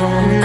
and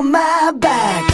Of my back.